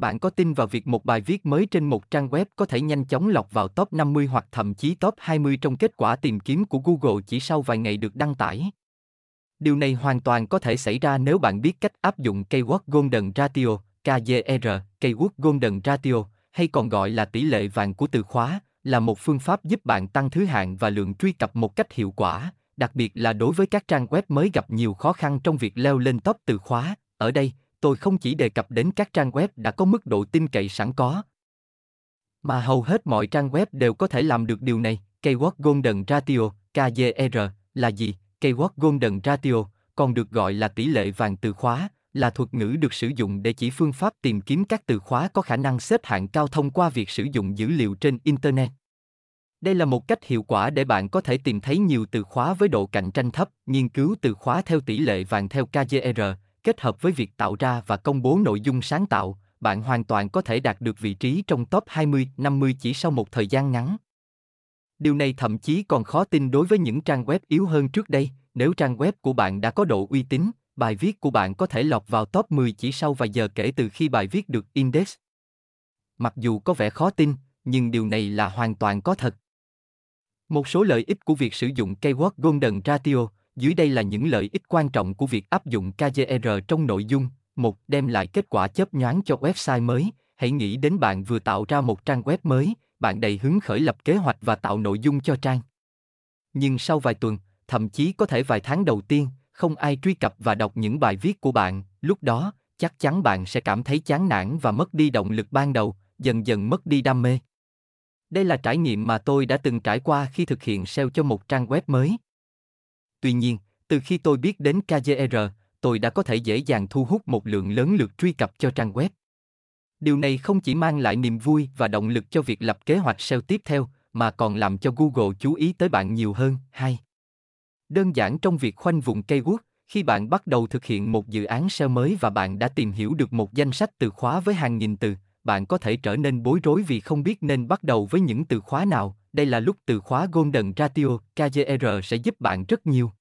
Bạn có tin vào việc một bài viết mới trên một trang web có thể nhanh chóng lọt vào top 50 hoặc thậm chí top 20 trong kết quả tìm kiếm của Google chỉ sau vài ngày được đăng tải? Điều này hoàn toàn có thể xảy ra nếu bạn biết cách áp dụng Keyword Golden Ratio, KGR, Keyword Golden Ratio, hay còn gọi là tỷ lệ vàng của từ khóa, là một phương pháp giúp bạn tăng thứ hạng và lượng truy cập một cách hiệu quả, đặc biệt là đối với các trang web mới gặp nhiều khó khăn trong việc leo lên top từ khóa. Ở đây, tôi không chỉ đề cập đến các trang web đã có mức độ tin cậy sẵn có, mà hầu hết mọi trang web đều có thể làm được điều này. Keyword Golden Ratio, KGR, là gì? Keyword Golden Ratio, còn được gọi là tỷ lệ vàng từ khóa, là thuật ngữ được sử dụng để chỉ phương pháp tìm kiếm các từ khóa có khả năng xếp hạng cao thông qua việc sử dụng dữ liệu trên Internet. Đây là một cách hiệu quả để bạn có thể tìm thấy nhiều từ khóa với độ cạnh tranh thấp, nghiên cứu từ khóa theo tỷ lệ vàng theo KGR, kết hợp với việc tạo ra và công bố nội dung sáng tạo, bạn hoàn toàn có thể đạt được vị trí trong top 20, 50 chỉ sau một thời gian ngắn. Điều này thậm chí còn khó tin đối với những trang web yếu hơn trước đây, nếu trang web của bạn đã có độ uy tín, bài viết của bạn có thể lọt vào top 10 chỉ sau vài giờ kể từ khi bài viết được index. Mặc dù có vẻ khó tin, nhưng điều này là hoàn toàn có thật. Một số lợi ích của việc sử dụng Keyword Golden Ratio, dưới đây là những lợi ích quan trọng của việc áp dụng KJR trong nội dung. Một, đem lại kết quả chớp nhoáng cho website mới. Hãy nghĩ đến bạn vừa tạo ra một trang web mới, bạn đầy hứng khởi lập kế hoạch và tạo nội dung cho trang. Nhưng sau vài tuần, thậm chí có thể vài tháng đầu tiên, không ai truy cập và đọc những bài viết của bạn, lúc đó, chắc chắn bạn sẽ cảm thấy chán nản và mất đi động lực ban đầu, dần dần mất đi đam mê. Đây là trải nghiệm mà tôi đã từng trải qua khi thực hiện SEO cho một trang web mới. Tuy nhiên, từ khi tôi biết đến KGR, tôi đã có thể dễ dàng thu hút một lượng lớn lượt truy cập cho trang web. Điều này không chỉ mang lại niềm vui và động lực cho việc lập kế hoạch SEO tiếp theo, mà còn làm cho Google chú ý tới bạn nhiều hơn. Hai. Đơn giản trong việc khoanh vùng keyword, khi bạn bắt đầu thực hiện một dự án SEO mới và bạn đã tìm hiểu được một danh sách từ khóa với hàng nghìn từ, bạn có thể trở nên bối rối vì không biết nên bắt đầu với những từ khóa nào. Đây là lúc từ khóa Golden Ratio, KGR sẽ giúp bạn rất nhiều.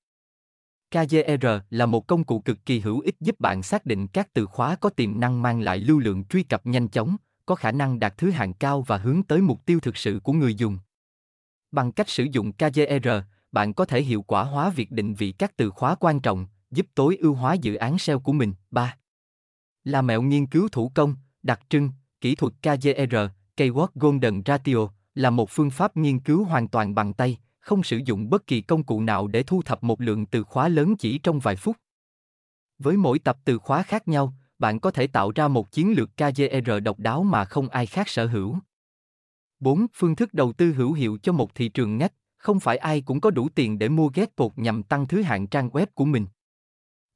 KGR là một công cụ cực kỳ hữu ích giúp bạn xác định các từ khóa có tiềm năng mang lại lưu lượng truy cập nhanh chóng, có khả năng đạt thứ hạng cao và hướng tới mục tiêu thực sự của người dùng. Bằng cách sử dụng KGR, bạn có thể hiệu quả hóa việc định vị các từ khóa quan trọng, giúp tối ưu hóa dự án SEO của mình. 3. Là mẹo nghiên cứu thủ công, đặc trưng, kỹ thuật KGR, Keyword Golden Ratio, là một phương pháp nghiên cứu hoàn toàn bằng tay, không sử dụng bất kỳ công cụ nào để thu thập một lượng từ khóa lớn chỉ trong vài phút. Với mỗi tập từ khóa khác nhau, bạn có thể tạo ra một chiến lược KGR độc đáo mà không ai khác sở hữu. 4. Phương thức đầu tư hữu hiệu cho một thị trường ngách, không phải ai cũng có đủ tiền để mua ghét bột nhằm tăng thứ hạng trang web của mình.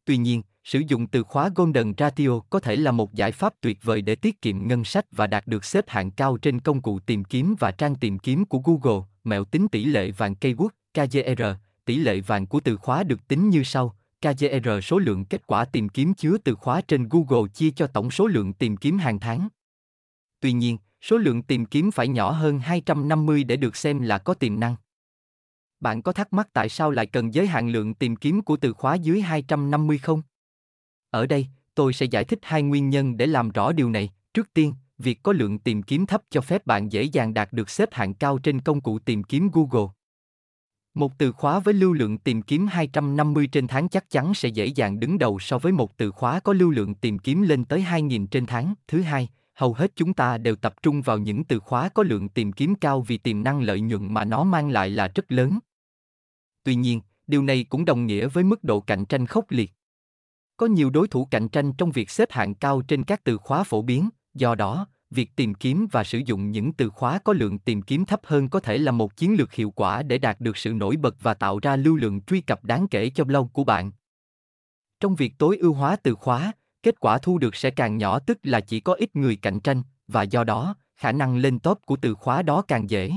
Tuy nhiên, sử dụng từ khóa Golden Ratio có thể là một giải pháp tuyệt vời để tiết kiệm ngân sách và đạt được xếp hạng cao trên công cụ tìm kiếm và trang tìm kiếm của Google. Mẹo tính tỷ lệ vàng keyword KGR, tỷ lệ vàng của từ khóa được tính như sau. KGR số lượng kết quả tìm kiếm chứa từ khóa trên Google chia cho tổng số lượng tìm kiếm hàng tháng. Tuy nhiên, số lượng tìm kiếm phải nhỏ hơn 250 để được xem là có tiềm năng. Bạn có thắc mắc tại sao lại cần giới hạn lượng tìm kiếm của từ khóa dưới 250 không? Ở đây, tôi sẽ giải thích hai nguyên nhân để làm rõ điều này. Trước tiên, việc có lượng tìm kiếm thấp cho phép bạn dễ dàng đạt được xếp hạng cao trên công cụ tìm kiếm Google. Một từ khóa với lưu lượng tìm kiếm 250 trên tháng chắc chắn sẽ dễ dàng đứng đầu so với một từ khóa có lưu lượng tìm kiếm lên tới 2.000 trên tháng. Thứ hai, hầu hết chúng ta đều tập trung vào những từ khóa có lượng tìm kiếm cao vì tiềm năng lợi nhuận mà nó mang lại là rất lớn. Tuy nhiên, điều này cũng đồng nghĩa với mức độ cạnh tranh khốc liệt. Có nhiều đối thủ cạnh tranh trong việc xếp hạng cao trên các từ khóa phổ biến, do đó, việc tìm kiếm và sử dụng những từ khóa có lượng tìm kiếm thấp hơn có thể là một chiến lược hiệu quả để đạt được sự nổi bật và tạo ra lưu lượng truy cập đáng kể cho blog của bạn. Trong việc tối ưu hóa từ khóa, kết quả thu được sẽ càng nhỏ tức là chỉ có ít người cạnh tranh, và do đó, khả năng lên top của từ khóa đó càng dễ.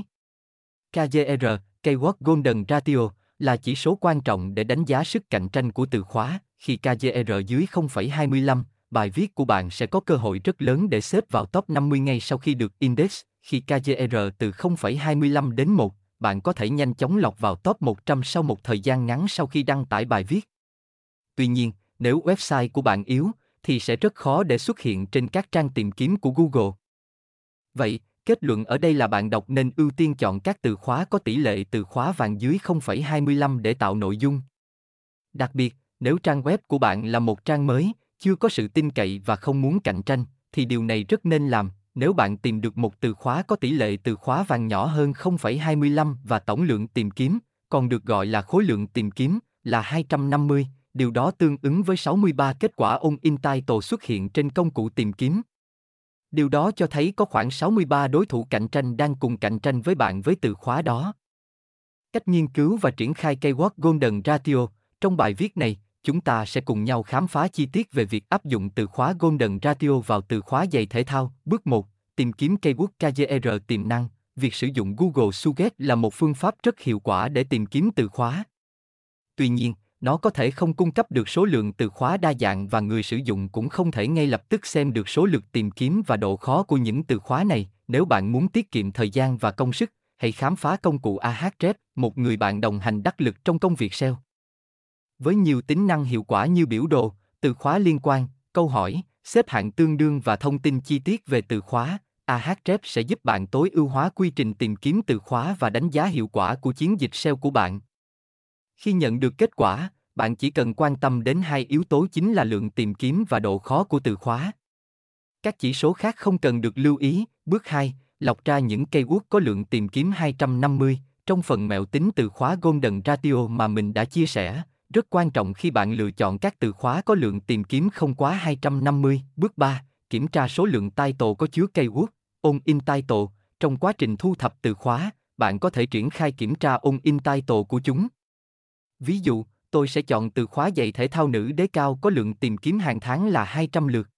KGR, Keyword Golden Ratio, là chỉ số quan trọng để đánh giá sức cạnh tranh của từ khóa. Khi KGR dưới 0,25, bài viết của bạn sẽ có cơ hội rất lớn để xếp vào top 50 ngay sau khi được index. Khi KGR từ 0,25 đến 1, bạn có thể nhanh chóng lọc vào top 100 sau một thời gian ngắn sau khi đăng tải bài viết. Tuy nhiên, nếu website của bạn yếu, thì sẽ rất khó để xuất hiện trên các trang tìm kiếm của Google. Vậy, kết luận ở đây là bạn đọc nên ưu tiên chọn các từ khóa có tỷ lệ từ khóa vàng dưới 0,25 để tạo nội dung. Đặc biệt, nếu trang web của bạn là một trang mới, chưa có sự tin cậy và không muốn cạnh tranh, thì điều này rất nên làm. Nếu bạn tìm được một từ khóa có tỷ lệ từ khóa vàng nhỏ hơn 0,25 và tổng lượng tìm kiếm, còn được gọi là khối lượng tìm kiếm, là 250, điều đó tương ứng với 63 kết quả on in title xuất hiện trên công cụ tìm kiếm. Điều đó cho thấy có khoảng 63 đối thủ cạnh tranh đang cùng cạnh tranh với bạn với từ khóa đó. Cách nghiên cứu và triển khai Keyword Golden Ratio, trong bài viết này, chúng ta sẽ cùng nhau khám phá chi tiết về việc áp dụng từ khóa Golden Ratio vào từ khóa giày thể thao. Bước 1. Tìm kiếm keyword KGR tiềm năng. Việc sử dụng Google Suggest là một phương pháp rất hiệu quả để tìm kiếm từ khóa. Tuy nhiên, nó có thể không cung cấp được số lượng từ khóa đa dạng và người sử dụng cũng không thể ngay lập tức xem được số lượt tìm kiếm và độ khó của những từ khóa này. Nếu bạn muốn tiết kiệm thời gian và công sức, hãy khám phá công cụ Ahrefs, một người bạn đồng hành đắc lực trong công việc SEO. Với nhiều tính năng hiệu quả như biểu đồ, từ khóa liên quan, câu hỏi, xếp hạng tương đương và thông tin chi tiết về từ khóa, Ahrefs sẽ giúp bạn tối ưu hóa quy trình tìm kiếm từ khóa và đánh giá hiệu quả của chiến dịch SEO của bạn. Khi nhận được kết quả, bạn chỉ cần quan tâm đến hai yếu tố chính là lượng tìm kiếm và độ khó của từ khóa. Các chỉ số khác không cần được lưu ý. Bước 2, lọc ra những keyword có lượng tìm kiếm 250 trong phần mẹo tính từ khóa Golden Ratio mà mình đã chia sẻ. Rất quan trọng khi bạn lựa chọn các từ khóa có lượng tìm kiếm không quá 250. Bước 3, kiểm tra số lượng title có chứa keyword, on in title. Trong quá trình thu thập từ khóa, bạn có thể triển khai kiểm tra on in title của chúng. Ví dụ, tôi sẽ chọn từ khóa dạy thể thao nữ đế cao có lượng tìm kiếm hàng tháng là 200 lượt.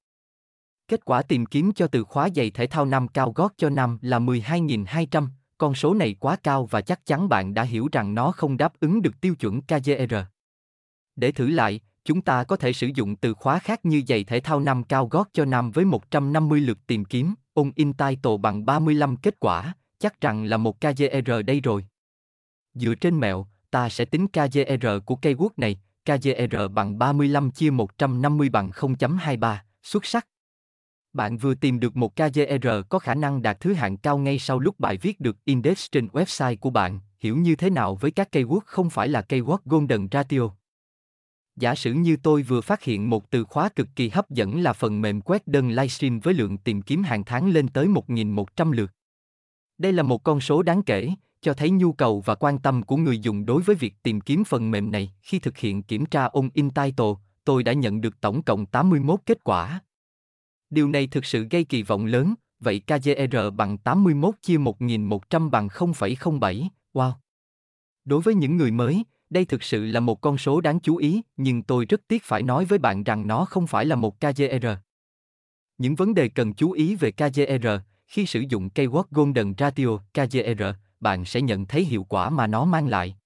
Kết quả tìm kiếm cho từ khóa giày thể thao nam cao gót cho nam là 12.200, con số này quá cao và chắc chắn bạn đã hiểu rằng nó không đáp ứng được tiêu chuẩn KGR. Để thử lại, chúng ta có thể sử dụng từ khóa khác như giày thể thao nam cao gót cho nam với 150 lượt tìm kiếm, on in title bằng 35 kết quả, chắc rằng là một KGR e đây rồi. Dựa trên mẹo, ta sẽ tính KGR e của cây quốc này, KGR e bằng 35 chia 150 bằng 0.23, xuất sắc. Bạn vừa tìm được một KGR có khả năng đạt thứ hạng cao ngay sau lúc bài viết được index trên website của bạn, hiểu như thế nào với các cây quốc không phải là cây quốc Golden Ratio. Giả sử như tôi vừa phát hiện một từ khóa cực kỳ hấp dẫn là phần mềm quét đơn livestream với lượng tìm kiếm hàng tháng lên tới 1.100 lượt. Đây là một con số đáng kể, cho thấy nhu cầu và quan tâm của người dùng đối với việc tìm kiếm phần mềm này. Khi thực hiện kiểm tra on in title, tôi đã nhận được tổng cộng 81 kết quả. Điều này thực sự gây kỳ vọng lớn, vậy KGR bằng 81 chia 1100 bằng 0,07, wow. Đối với những người mới, đây thực sự là một con số đáng chú ý, nhưng tôi rất tiếc phải nói với bạn rằng nó không phải là một KGR. Những vấn đề cần chú ý về KGR khi sử dụng Keyword Golden Ratio KGR bạn sẽ nhận thấy hiệu quả mà nó mang lại.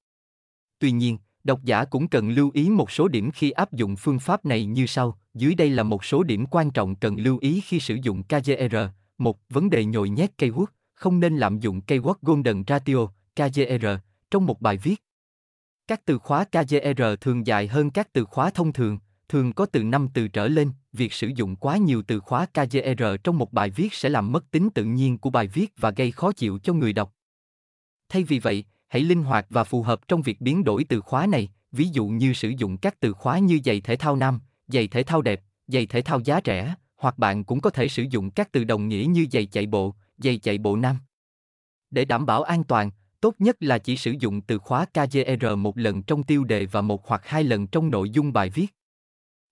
Tuy nhiên, độc giả cũng cần lưu ý một số điểm khi áp dụng phương pháp này như sau. Dưới đây là một số điểm quan trọng cần lưu ý khi sử dụng KGR. Một, vấn đề nhồi nhét keyword, không nên lạm dụng keyword golden ratio, KGR, trong một bài viết. Các từ khóa KGR thường dài hơn các từ khóa thông thường, thường có từ 5 từ trở lên, việc sử dụng quá nhiều từ khóa KGR trong một bài viết sẽ làm mất tính tự nhiên của bài viết và gây khó chịu cho người đọc. Thay vì vậy, hãy linh hoạt và phù hợp trong việc biến đổi từ khóa này, ví dụ như sử dụng các từ khóa như giày thể thao nam, giày thể thao đẹp, giày thể thao giá rẻ, hoặc bạn cũng có thể sử dụng các từ đồng nghĩa như giày chạy bộ, giày chạy bộ nam. Để đảm bảo an toàn, tốt nhất là chỉ sử dụng từ khóa KGR một lần trong tiêu đề và một hoặc hai lần trong nội dung bài viết.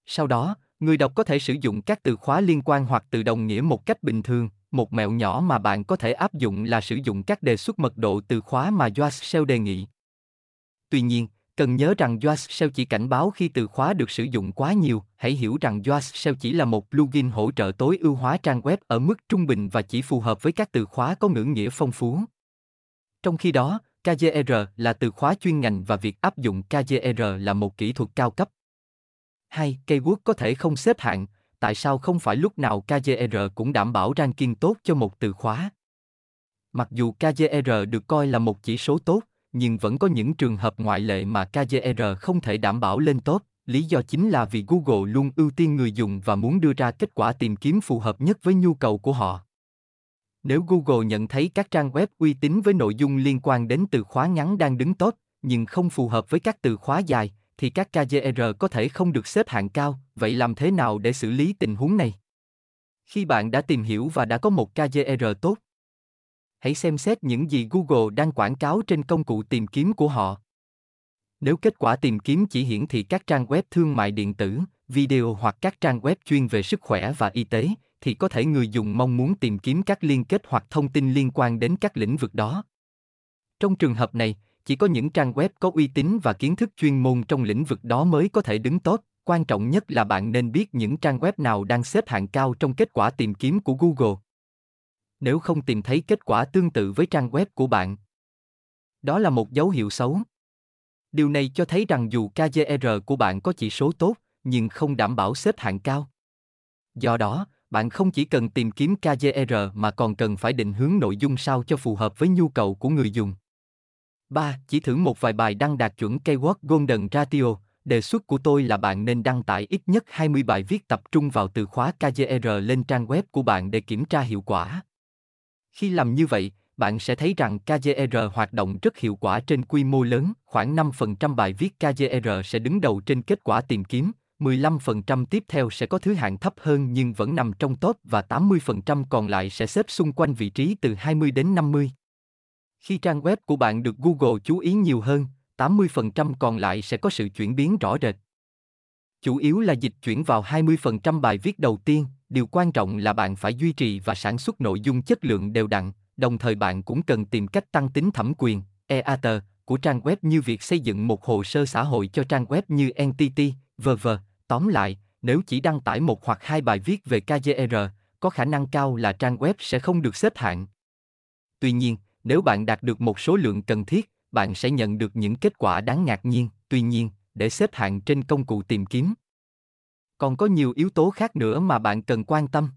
Sau đó, người đọc có thể sử dụng các từ khóa liên quan hoặc từ đồng nghĩa một cách bình thường, một mẹo nhỏ mà bạn có thể áp dụng là sử dụng các đề xuất mật độ từ khóa mà Yoast SEO đề nghị. Tuy nhiên, cần nhớ rằng Yoast SEO chỉ cảnh báo khi từ khóa được sử dụng quá nhiều, hãy hiểu rằng Yoast SEO chỉ là một plugin hỗ trợ tối ưu hóa trang web ở mức trung bình và chỉ phù hợp với các từ khóa có ngữ nghĩa phong phú. Trong khi đó, KGR là từ khóa chuyên ngành và việc áp dụng KGR là một kỹ thuật cao cấp. 2. Keyword có thể không xếp hạng, tại sao không phải lúc nào KGR cũng đảm bảo ranking tốt cho một từ khóa? Mặc dù KGR được coi là một chỉ số tốt, nhưng vẫn có những trường hợp ngoại lệ mà KGR không thể đảm bảo lên tốt. lý do chính là vì Google luôn ưu tiên người dùng và muốn đưa ra kết quả tìm kiếm phù hợp nhất với nhu cầu của họ. Nếu Google nhận thấy các trang web uy tín với nội dung liên quan đến từ khóa ngắn đang đứng tốt, nhưng không phù hợp với các từ khóa dài, thì các KGR e có thể không được xếp hạng cao, vậy làm thế nào để xử lý tình huống này? Khi bạn đã tìm hiểu và đã có một KGR e tốt, hãy xem xét những gì Google đang quảng cáo trên công cụ tìm kiếm của họ. Nếu kết quả tìm kiếm chỉ hiển thị các trang web thương mại điện tử, video hoặc các trang web chuyên về sức khỏe và y tế, thì có thể người dùng mong muốn tìm kiếm các liên kết hoặc thông tin liên quan đến các lĩnh vực đó. Trong trường hợp này, chỉ có những trang web có uy tín và kiến thức chuyên môn trong lĩnh vực đó mới có thể đứng tốt. Quan trọng nhất là bạn nên biết những trang web nào đang xếp hạng cao trong kết quả tìm kiếm của Google. Nếu không tìm thấy kết quả tương tự với trang web của bạn, đó là một dấu hiệu xấu. Điều này cho thấy rằng dù KGR e của bạn có chỉ số tốt, nhưng không đảm bảo xếp hạng cao. Do đó, bạn không chỉ cần tìm kiếm KGR e mà còn cần phải định hướng nội dung sao cho phù hợp với nhu cầu của người dùng. 3. Chỉ thử một vài bài đăng đạt chuẩn Keyword Golden Ratio. Đề xuất của tôi là bạn nên đăng tải ít nhất 20 bài viết tập trung vào từ khóa KGR e lên trang web của bạn để kiểm tra hiệu quả. Khi làm như vậy, bạn sẽ thấy rằng KGR e hoạt động rất hiệu quả trên quy mô lớn, khoảng 5% bài viết KGR sẽ đứng đầu trên kết quả tìm kiếm, 15% tiếp theo sẽ có thứ hạng thấp hơn nhưng vẫn nằm trong top và 80% còn lại sẽ xếp xung quanh vị trí từ 20 đến 50. Khi trang web của bạn được Google chú ý nhiều hơn, 80% còn lại sẽ có sự chuyển biến rõ rệt. Chủ yếu là dịch chuyển vào 20% bài viết đầu tiên, điều quan trọng là bạn phải duy trì và sản xuất nội dung chất lượng đều đặn, đồng thời bạn cũng cần tìm cách tăng tính thẩm quyền, EAT, của trang web như việc xây dựng một hồ sơ xã hội cho trang web như NTT, v.v. Tóm lại, nếu chỉ đăng tải một hoặc hai bài viết về KGR, er, có khả năng cao là trang web sẽ không được xếp hạng. Tuy nhiên, nếu bạn đạt được một số lượng cần thiết, bạn sẽ nhận được những kết quả đáng ngạc nhiên, tuy nhiên, để xếp hạng trên công cụ tìm kiếm. Còn có nhiều yếu tố khác nữa mà bạn cần quan tâm.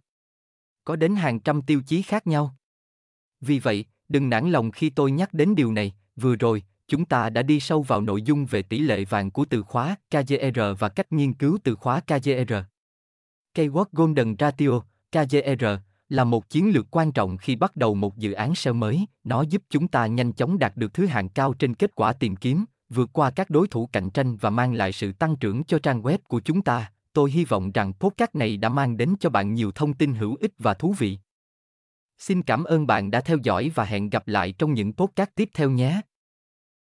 Có đến hàng trăm tiêu chí khác nhau. Vì vậy, đừng nản lòng khi tôi nhắc đến điều này, vừa rồi, chúng ta đã đi sâu vào nội dung về tỷ lệ vàng của từ khóa KGR và cách nghiên cứu từ khóa KGR. Keyword Golden Ratio, KGR, là một chiến lược quan trọng khi bắt đầu một dự án SEO mới, nó giúp chúng ta nhanh chóng đạt được thứ hạng cao trên kết quả tìm kiếm, vượt qua các đối thủ cạnh tranh và mang lại sự tăng trưởng cho trang web của chúng ta. Tôi hy vọng rằng podcast này đã mang đến cho bạn nhiều thông tin hữu ích và thú vị. Xin cảm ơn bạn đã theo dõi và hẹn gặp lại trong những podcast tiếp theo nhé.